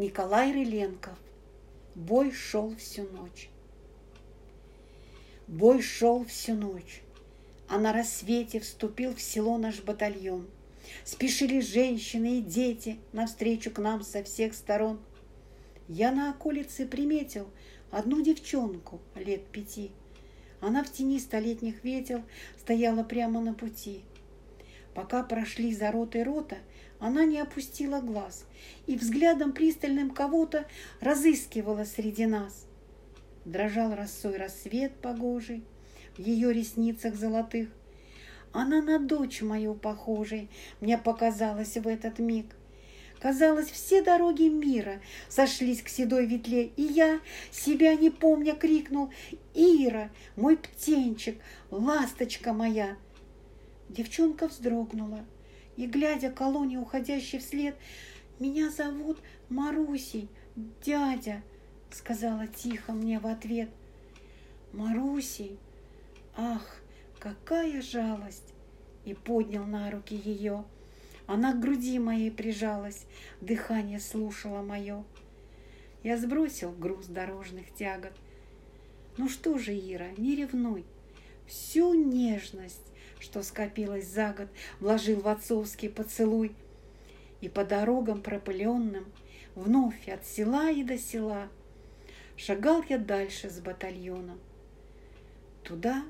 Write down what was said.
Николай Рыленков. Бой шел всю ночь. Бой шел всю ночь, а на рассвете вступил в село наш батальон. Спешили женщины и дети навстречу к нам со всех сторон. Я на околице приметил одну девчонку лет пяти. Она в тени столетних ветел стояла прямо на пути. Пока прошли за ротой рота, она не опустила глаз и взглядом пристальным кого-то разыскивала среди нас. Дрожал росой рассвет погожий в ее ресницах золотых. Она на дочь мою похожей мне показалась в этот миг. Казалось, все дороги мира сошлись к седой ветле, и я, себя не помня, крикнул «Ира, мой птенчик, ласточка моя!» Девчонка вздрогнула и, глядя колонии, уходящей вслед, «Меня зовут Марусей, дядя», — сказала тихо мне в ответ. «Марусей, ах, какая жалость!» И поднял на руки ее. Она к груди моей прижалась, дыхание слушала мое. Я сбросил груз дорожных тягот. Ну что же, Ира, не ревнуй. Всю нежность что скопилось за год, вложил в отцовский поцелуй. И по дорогам пропыленным, вновь от села и до села, шагал я дальше с батальоном. Туда,